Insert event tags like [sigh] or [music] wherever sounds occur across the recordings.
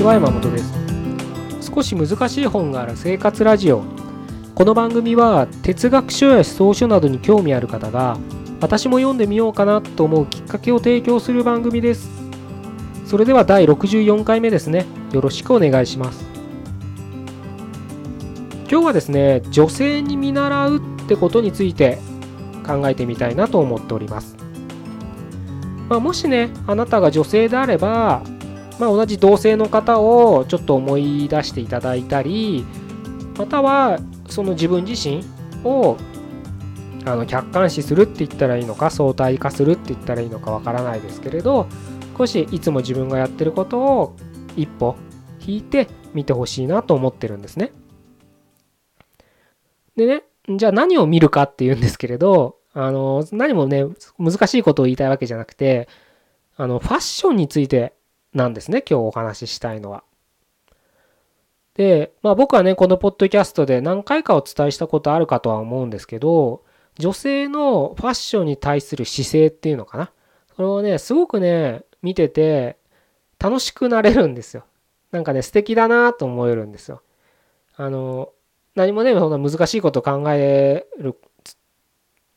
ちは山本です。少し難しい本がある生活ラジオ。この番組は哲学書や思想書などに興味ある方が私も読んでみようかなと思うきっかけを提供する番組です。それでは第64回目ですね。よろしくお願いします。今日はですね女性に見習うってことについて考えてみたいなと思っております。まあ、もしねあなたが女性であればまあ、同じ同性の方をちょっと思い出していただいたりまたはその自分自身をあの客観視するって言ったらいいのか相対化するって言ったらいいのかわからないですけれど少しいつも自分がやってることを一歩引いて見てほしいなと思ってるんですね。でねじゃあ何を見るかっていうんですけれどあの何もね難しいことを言いたいわけじゃなくてあのファッションについてなんですね、今日お話ししたいのは。で、まあ僕はね、このポッドキャストで何回かお伝えしたことあるかとは思うんですけど、女性のファッションに対する姿勢っていうのかな。それをね、すごくね、見てて楽しくなれるんですよ。なんかね、素敵だなと思えるんですよ。あの、何もね、そんな難しいこと考える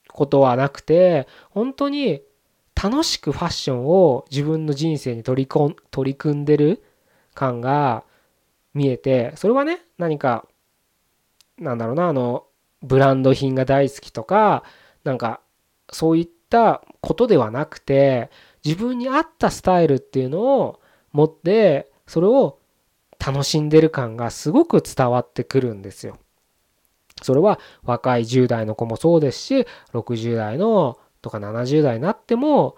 ことはなくて、本当に楽しくファッションを自分の人生に取りこん取り組んでる感が見えてそれはね何かなんだろうなあのブランド品が大好きとかなんかそういったことではなくて自分に合ったスタイルっていうのを持ってそれを楽しんでる感がすごく伝わってくるんですよ。それは若い10代の子もそうですし60代のとか70代になっても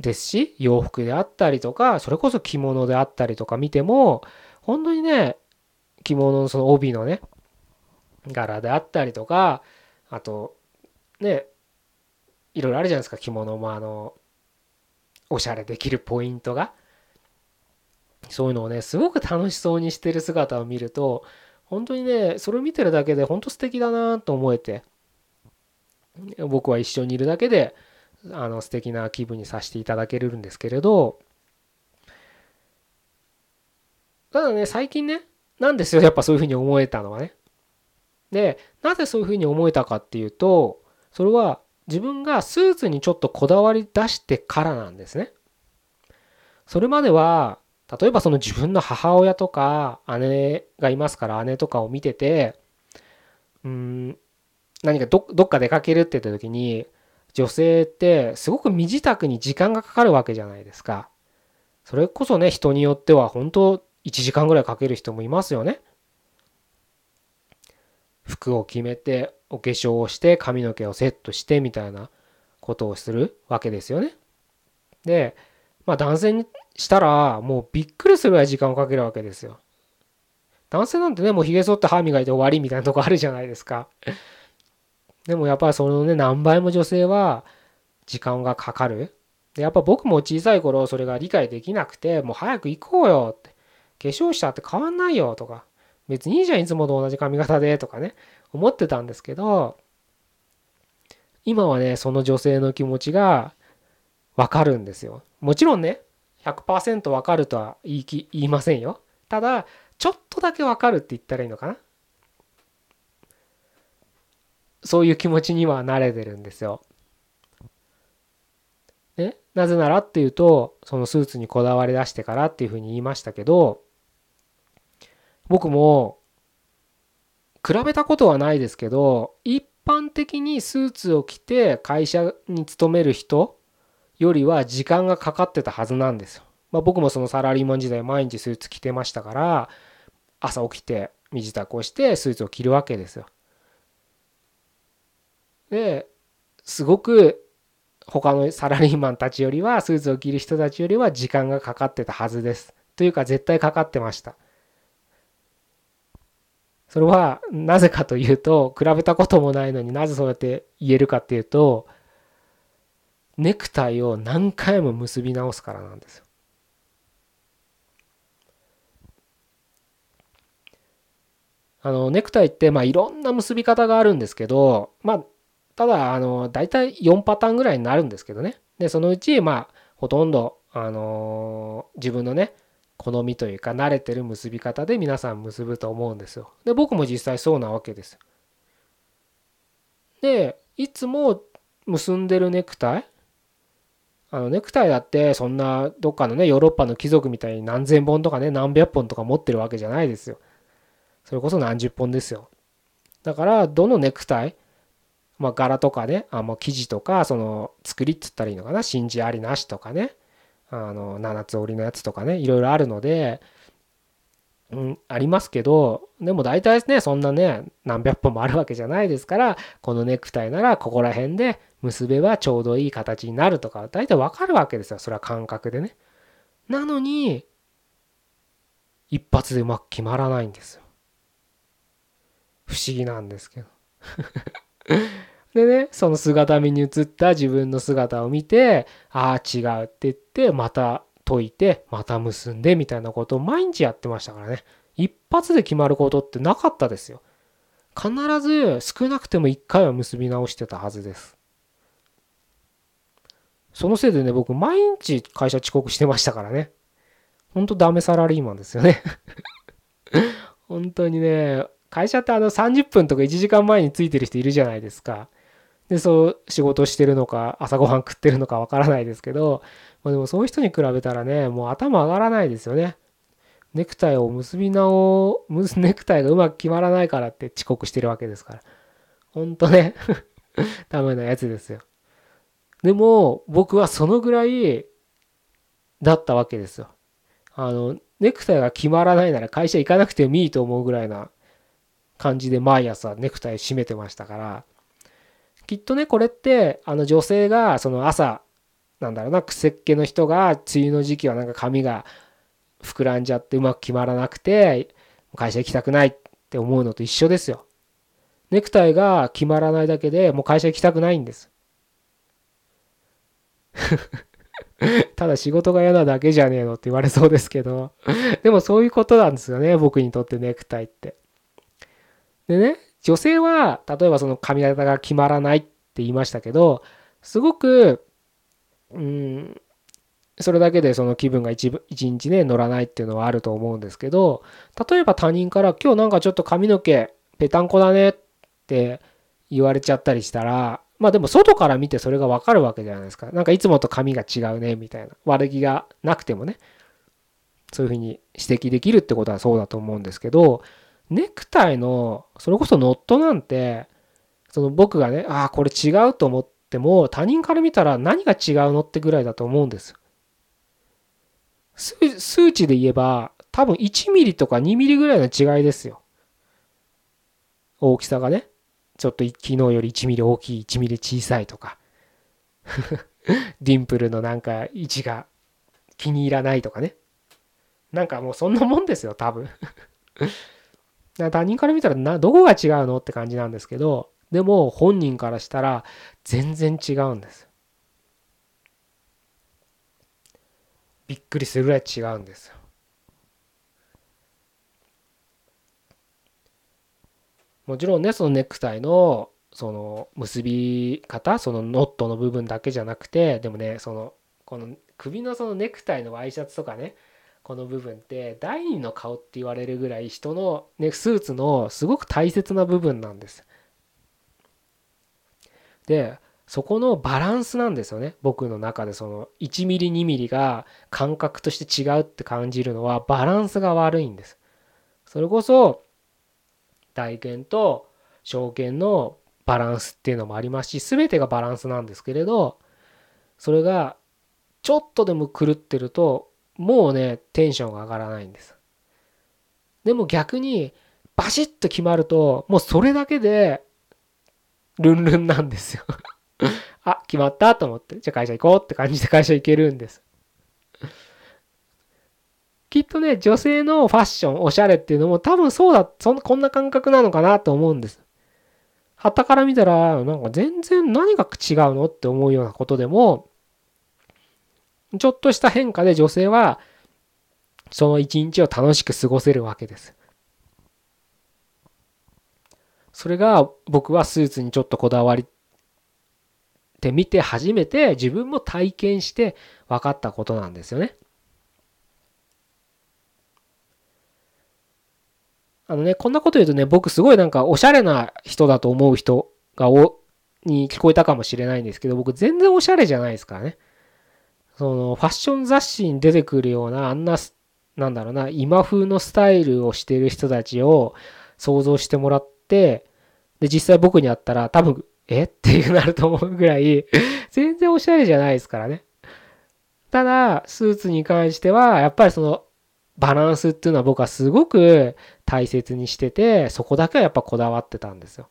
ですし洋服であったりとかそれこそ着物であったりとか見ても本当にね着物のその帯のね柄であったりとかあとねいろいろあるじゃないですか着物もあのおしゃれできるポイントが。そういうのをねすごく楽しそうにしてる姿を見ると本当にねそれを見てるだけで本当素敵だなと思えて。僕は一緒にいるだけであの素敵な気分にさせていただけるんですけれどただね最近ねなんですよ [laughs] やっぱそういうふうに思えたのはね。でなぜそういうふうに思えたかっていうとそれは自分がスーツにちょっとこだわり出してからなんですね。それまでは例えばその自分の母親とか姉がいますから姉とかを見ててうん何かどっか出かけるって言った時に女性ってすごく身支度に時間がかかるわけじゃないですか。それこそね人によっては本当1時間ぐらいかける人もいますよね。服を決めてお化粧をして髪の毛をセットしてみたいなことをするわけですよね。でまあ男性にしたらもうびっくりするぐらい時間をかけるわけですよ。男性なんてねもうひげ剃って歯磨いて終わりみたいなとこあるじゃないですか。でもやっぱりそのね何倍も女性は時間がかかる。でやっぱ僕も小さい頃それが理解できなくてもう早く行こうよって化粧したって変わんないよとか別にいいじゃんいつもと同じ髪型でとかね思ってたんですけど今はねその女性の気持ちがわかるんですよ。もちろんね100%わかるとは言い言いませんよ。ただちょっとだけわかるって言ったらいいのかな。そういう気持ちには慣れてるんですよ。ね、なぜならっていうとそのスーツにこだわり出してからっていうふうに言いましたけど僕も比べたことはないですけど一般的にスーツを着て会社に勤める人よりは時間がかかってたはずなんですよ。まあ、僕もそのサラリーマン時代毎日スーツ着てましたから朝起きて身支度をしてスーツを着るわけですよ。ですごく他のサラリーマンたちよりはスーツを着る人たちよりは時間がかかってたはずです。というか絶対かかってました。それはなぜかというと比べたこともないのになぜそうやって言えるかっていうとネクタイを何回も結び直すからなんですよ。あのネクタイってまあいろんな結び方があるんですけどまあただ、あの、大体4パターンぐらいになるんですけどね。で、そのうち、まあ、ほとんど、あの、自分のね、好みというか慣れてる結び方で皆さん結ぶと思うんですよ。で僕も実際そうなわけです。でいつも結んでるネクタイあのネクタイだってそんなどっかのねヨーロッパの貴族みたいに何千本とかね何百本とか持ってるわけじゃないですよ。それこそ何十本ですよ。だからどのネクタイまあ柄とかねあもう生地とかその作りっつったらいいのかな真珠ありなしとかねあの七つ折りのやつとかねいろいろあるので、うん、ありますけどでも大体ですねそんなね何百本もあるわけじゃないですからこのネクタイならここら辺で結べばちょうどいい形になるとか大体わかるわけですよそれは感覚でね。なのに一発でうまく決まらないんですよ。不思議なんですけどでね、その姿見に映った自分の姿を見て、ああ、違うって言って、また解いて、また結んでみたいなことを毎日やってましたからね。一発で決まることってなかったですよ。必ず少なくても一回は結び直してたはずです。そのせいでね、僕毎日会社遅刻してましたからね。ほんとダメサラリーマンですよね [laughs] 本当にね、会社ってあの30分とか1時間前についてる人いるじゃないですか。で、そう仕事してるのか、朝ごはん食ってるのかわからないですけど、まあ、でもそういう人に比べたらね、もう頭上がらないですよね。ネクタイを結び直、[laughs] ネクタイがうまく決まらないからって遅刻してるわけですから。ほんとねダメなやつですよ。でも、僕はそのぐらいだったわけですよ。あの、ネクタイが決まらないなら会社行かなくてもいいと思うぐらいな感じで毎朝ネクタイ締めてましたから、きっとねこれってあの女性がその朝なんだろうな癖っ気の人が梅雨の時期はなんか髪が膨らんじゃってうまく決まらなくて会社行きたくないって思うのと一緒ですよ。ネクタイが決まらないだけでもう会社行きたくないんです。[laughs] ただ仕事が嫌なだけじゃねえのって言われそうですけどでもそういうことなんですよね僕にとってネクタイって。でね女性は例えばその髪型が決まらないって言いましたけどすごくうんそれだけでその気分が一日ね乗らないっていうのはあると思うんですけど例えば他人から「今日なんかちょっと髪の毛ぺたんこだね」って言われちゃったりしたらまあでも外から見てそれがわかるわけじゃないですか。なんかいつもと髪が違うねみたいな悪気がなくてもねそういうふうに指摘できるってことはそうだと思うんですけどネクタイのそれこそノットなんてその僕がねああこれ違うと思っても他人から見たら何が違うのってぐらいだと思うんです数値で言えば多分1ミリとか2ミリぐらいの違いですよ。大きさがね。ちょっと昨日より1ミリ大きい1ミリ小さいとか。[laughs] ディンプルのなんか位置が気に入らないとかね。なんかもうそんなもんですよ多分。他人から見たらなどこが違うのって感じなんですけどでも本人からしたら全然違うんです。びっくりするぐらい違うんです。よもちろんねそのネクタイのその結び方そのノットの部分だけじゃなくてでもねそのこの首のそのネクタイのワイシャツとかねこの部分って第二の顔って言われるぐらい人の、ね、スーツのすごく大切な部分なんです。でそこのバランスなんですよね僕の中でその1ミリ2ミリが感覚として違うって感じるのはバランスが悪いんです。それこそ大剣と小剣のバランスっていうのもありますし全てがバランスなんですけれどそれがちょっとでも狂ってるともうねテンションが上がらないんです。でも逆にバシッと決まるともうそれだけでルンルンなんですよ。[laughs] あ決まったと思って。じゃあ会社行こうって感じで会社行けるんです。きっとね女性のファッションおしゃれっていうのも多分そうだそんこんな感覚なのかなと思うんです。旗から見たらなんか全然何が違うのって思うようなことでもちょっとした変化で女性はその一日を楽しく過ごせるわけです。それが僕はスーツにちょっとこだわりてみて初めて自分も体験して分かったことなんですよね。あのね、こんなこと言うとね、僕すごいなんかおしゃれな人だと思う人がお、に聞こえたかもしれないんですけど、僕全然おしゃれじゃないですからね。そのファッション雑誌に出てくるような、あんな、なんだろうな、今風のスタイルをしてる人たちを想像してもらって、で、実際僕に会ったら多分、え？ってなると思うぐらい、[laughs] 全然おしゃれじゃないですからね。ただ、スーツに関しては、やっぱりその、バランスっていうのは僕はすごく大切にしてて、そこだけはやっぱこだわってたんですよ。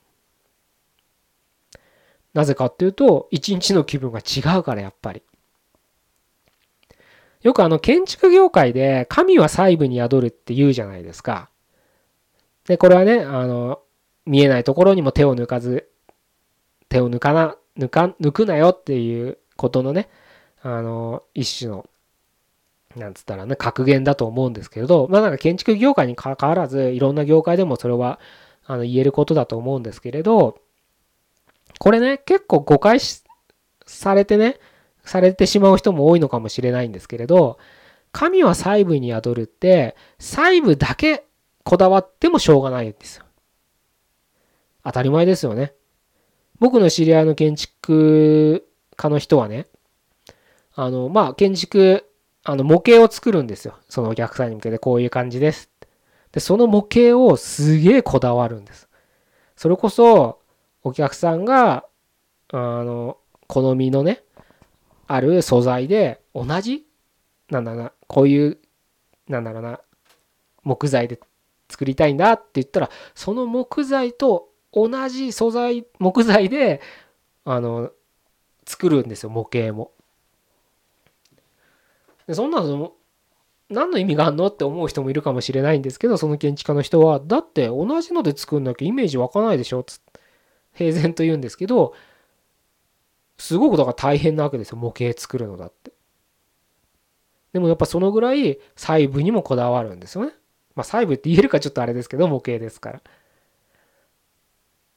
なぜかっていうと、一日の気分が違うからやっぱり。よくあの建築業界で神は細部に宿るって言うじゃないですか。で、これはね、あの、見えないところにも手を抜かず、手を抜かな、抜か、抜くなよっていうことのね、あの、一種の、なんつったらね、格言だと思うんですけれど、まあなんか建築業界にかかわらず、いろんな業界でもそれは、あの、言えることだと思うんですけれど、これね、結構誤解されてね、されてしまう人も多いのかもしれないんですけれど、神は細部に宿るって、細部だけこだわってもしょうがないんですよ。当たり前ですよね。僕の知り合いの建築家の人はね、あの、まあ、建築、あの、模型を作るんですよ。そのお客さんに向けてこういう感じです。で、その模型をすげえこだわるんです。それこそ、お客さんが、あの、好みのね、ある素材で同じ？なんだな、こういう、なんだろうな、木材で作りたいんだって言ったら、その木材と同じ素材、木材で、あの、作るんですよ、模型も。でそんなの、何の意味があるのって思う人もいるかもしれないんですけど、その建築家の人は、だって同じので作んなきゃイメージ湧かないでしょつ平然と言うんですけど、すごくだから大変なわけですよ。模型作るのだって。でもやっぱそのぐらい細部にもこだわるんですよね。まあ細部って言えるかちょっとあれですけど模型ですから。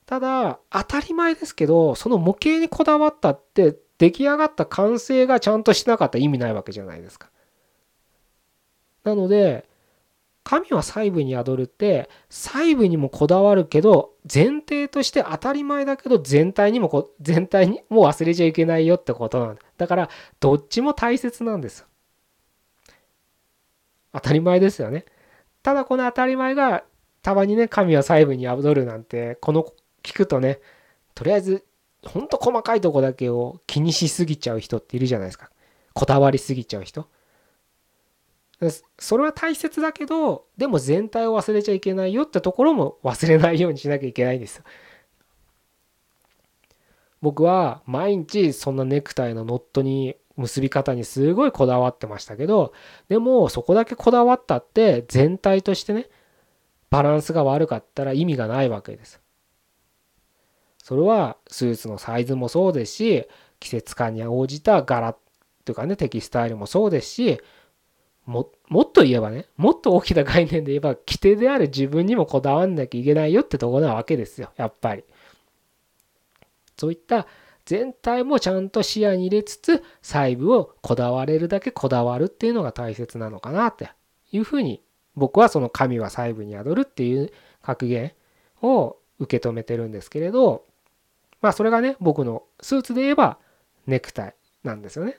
ただ当たり前ですけどその模型にこだわったって出来上がった完成がちゃんとしなかったら意味ないわけじゃないですか。なので神は細部に宿るって細部にもこだわるけど前提として当たり前だけど全体にもこ全体にもう忘れちゃいけないよってことなんだ。だからどっちも大切なんです当たり前ですよね。ただこの当たり前がたまにね神は細部に宿るなんてこの聞くとねとりあえずほんと細かいとこだけを気にしすぎちゃう人っているじゃないですか。こだわりすぎちゃう人。それは大切だけどでも全体を忘れちゃいけないよってところも忘れないようにしなきゃいけないんですよ。僕は毎日そんなネクタイのノットに結び方にすごいこだわってましたけどでもそこだけこだわったって全体としてねバランスが悪かったら意味がないわけです。それはスーツのサイズもそうですし季節感に応じた柄というかねテキスタイルもそうですしももっと言えばねもっと大きな概念で言えば規定である自分にもこだわんなきゃいけないよってとこなわけですよやっぱり。そういった全体もちゃんと視野に入れつつ細部をこだわれるだけこだわるっていうのが大切なのかなっていうふうに僕はその神は細部に宿るっていう格言を受け止めてるんですけれどまあそれがね僕のスーツで言えばネクタイなんですよね。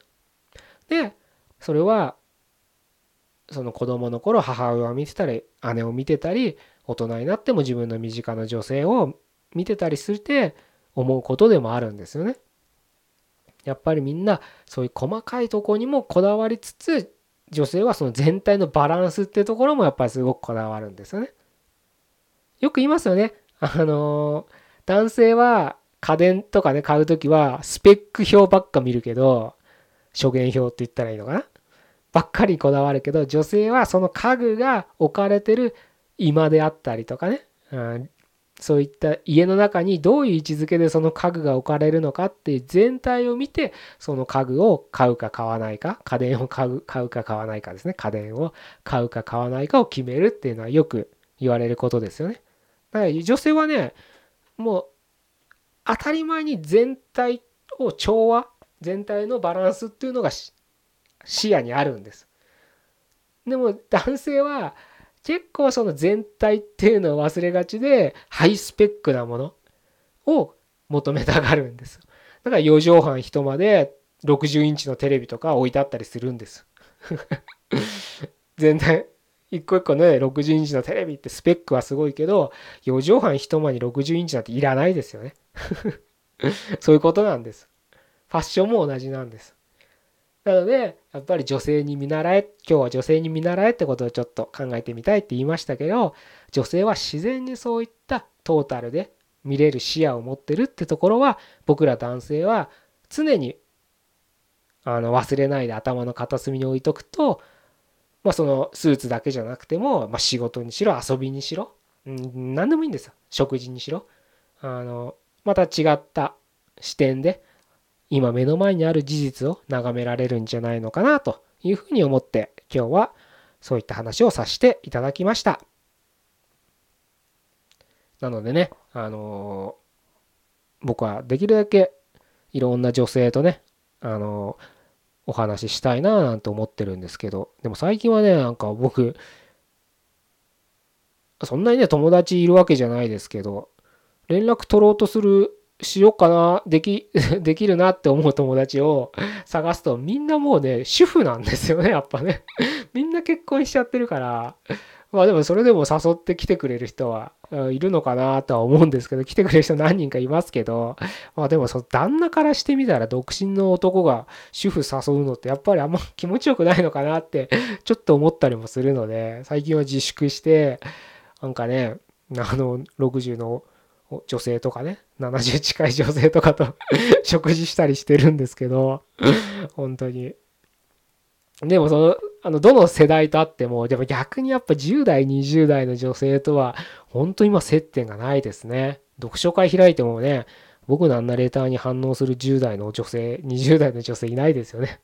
でそれはその子供の頃母親を見てたり姉を見てたり大人になっても自分の身近な女性を見てたりするって思うことでもあるんですよね。やっぱりみんなそういう細かいとこにもこだわりつつ女性はその全体のバランスっていうところもやっぱりすごくこだわるんですよね。よく言いますよね。あの男性は家電とかね買う時はスペック表ばっか見るけど諸言表って言ったらいいのかな？ばっかりこだわるけど女性はその家具が置かれてる居間であったりとかね、うん、そういった家の中にどういう位置づけでその家具が置かれるのかっていう全体を見てその家具を買うか買わないか家電を買う買うか買わないかですね。家電を買うか買わないかを決めるっていうのはよく言われることですよね。だから女性はねもう当たり前に全体を調和全体のバランスっていうのが視野にあるんです。でも男性は結構その全体っていうのを忘れがちでハイスペックなものを求めたがるんです。だから4畳半一間で60インチのテレビとか置いてあったりするんです。[laughs] 全然一個一個ね60インチのテレビってスペックはすごいけど4畳半一間に60インチなんていらないですよね。[laughs] そういうことなんです。ファッションも同じなんです。なのでやっぱり女性に見習え今日は女性に見習えってことをちょっと考えてみたいって言いましたけど女性は自然にそういったトータルで見れる視野を持ってるってところは僕ら男性は常にあの忘れないで頭の片隅に置いとくと、まあ、そのスーツだけじゃなくても、まあ、仕事にしろ遊びにしろ、うん、何でもいいんですよ。食事にしろ。あのまた違った視点で今目の前にある事実を眺められるんじゃないのかなというふうに思って今日はそういった話をさせていただきました。なのでね、あのー、僕はできるだけいろんな女性とね、あのー、お話ししたいななんて思ってるんですけど、でも最近はね、なんか僕、そんなにね、友達いるわけじゃないですけど、連絡取ろうとする、しようかな、でき、[laughs] できるなって思う友達を探すと、みんなもうね、主婦なんですよね、やっぱね。みんな結婚しちゃってるから、まあでもそれでも誘ってきてくれる人はいるのかなとは思うんですけど、来てくれる人何人かいますけど、まあでもその旦那からしてみたら独身の男が主婦誘うのってやっぱりあんま気持ちよくないのかなってちょっと思ったりもするので、最近は自粛して、なんかね、あの60の女性とかね、70近い女性とかと [laughs] 食事したりしてるんですけど、本当に。でもその、あの、どの世代とあっても、でも逆にやっぱ10代、20代の女性とは、本当今接点がないですね。読書会開いてもね、僕のあんなレターに反応する10代の女性、20代の女性いないですよね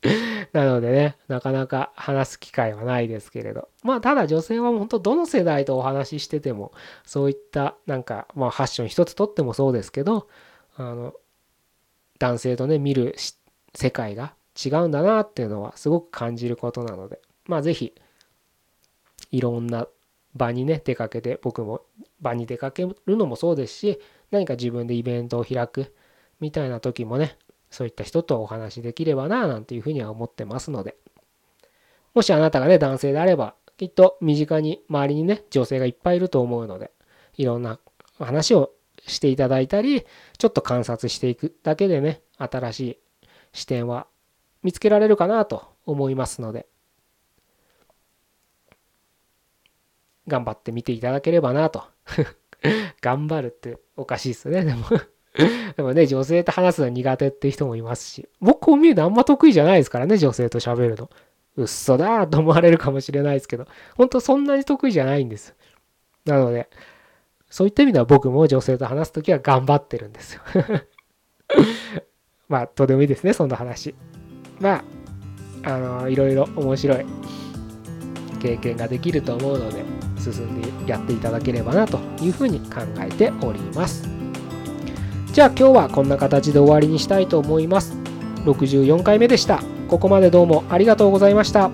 [laughs] なのでね、なかなか話す機会はないですけれど。まあ、ただ女性は本当どの世代とお話ししてても、そういったなんか、まあ、ファッション一つとってもそうですけど、あの、男性とね、見る世界が違うんだなっていうのはすごく感じることなのでまあ是非いろんな場にね出かけて僕も場に出かけるのもそうですし何か自分でイベントを開くみたいな時もねそういった人とお話しできればななんていうふうには思ってますので。もしあなたがね男性であればきっと身近に周りにね女性がいっぱいいると思うのでいろんな話をしていただいたりちょっと観察していくだけでね新しい視点は見つけられるかなと思いますので頑張って見ていただければなと。[laughs] 頑張るっておかしいですね。[laughs] でも [laughs] でもね女性と話すの苦手って人もいますし。僕こう見るのあんま得意じゃないですからね女性と喋るの。うっそだと思われるかもしれないですけど。本当そんなに得意じゃないんです。なのでそういった意味では僕も女性と話す時は頑張ってるんですよ。[laughs] まあどうでもいいですねそんな話。まあ、あのいろいろ面白い経験ができると思うので。進んでやっていただければなというふうに考えております。じゃあ今日はこんな形で終わりにしたいと思います。64回目でした。ここまでどうもありがとうございました。